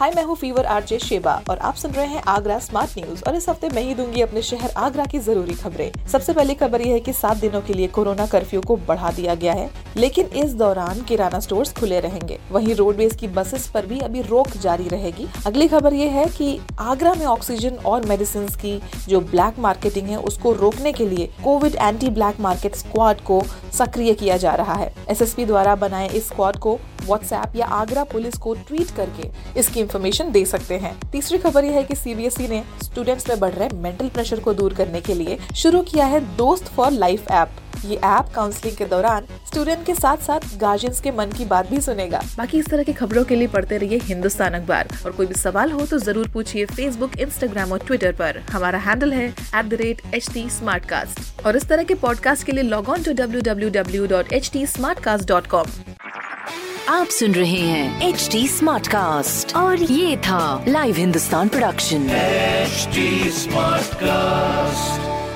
हाय, मैं हूँ fever RJ Sheba और आप सुन रहे हैं आगरा स्मार्ट न्यूज़। और इस हफ़्ते मैं ही दूँगी अपने शहर आगरा की ज़रूरी खबरें। सबसे पहली खबर यह है कि सात दिनों के लिए कोरोना कर्फ्यू को बढ़ा दिया गया है, लेकिन इस दौरान किराना स्टोर्स खुले रहेंगे। वहीं रोडवेज़ की बसेस पर भी अभी रोक जारी रहेगी। अगली खबर ये है कि आगरा में ऑक्सीजन और मेडिसिन की जो ब्लैक मार्केटिंग है, उसको रोकने के लिए covid anti black market squad को सक्रिय किया जा रहा है। एसएसपी द्वारा बनाए इस स्क्वाड को व्हाट्सएप या आगरा पुलिस को ट्वीट करके इसकी इन्फॉर्मेशन दे सकते हैं। तीसरी खबर यह है कि सीबीएसई ने स्टूडेंट्स में बढ़ रहे मेंटल प्रेशर को दूर करने के लिए शुरू किया है दोस्त फॉर लाइफ ऐप ये ऐप काउंसलिंग के दौरान स्टूडेंट के साथ साथ गार्जियंस के मन की बात भी सुनेगा। बाकी इस तरह की खबरों के लिए पढ़ते रहिए हिंदुस्तान अखबार। और कोई भी सवाल हो तो ज़रूर पूछिए फेसबुक इंस्टाग्राम और ट्विटर पर। हमारा हैंडल है at the rate H T और इस तरह के पॉडकास्ट के लिए log on to W W W dot H T smartcast dot com आप सुन रहे हैं एच डी स्मार्ट कास्ट और ये था live Hindustan production HD Smartcast.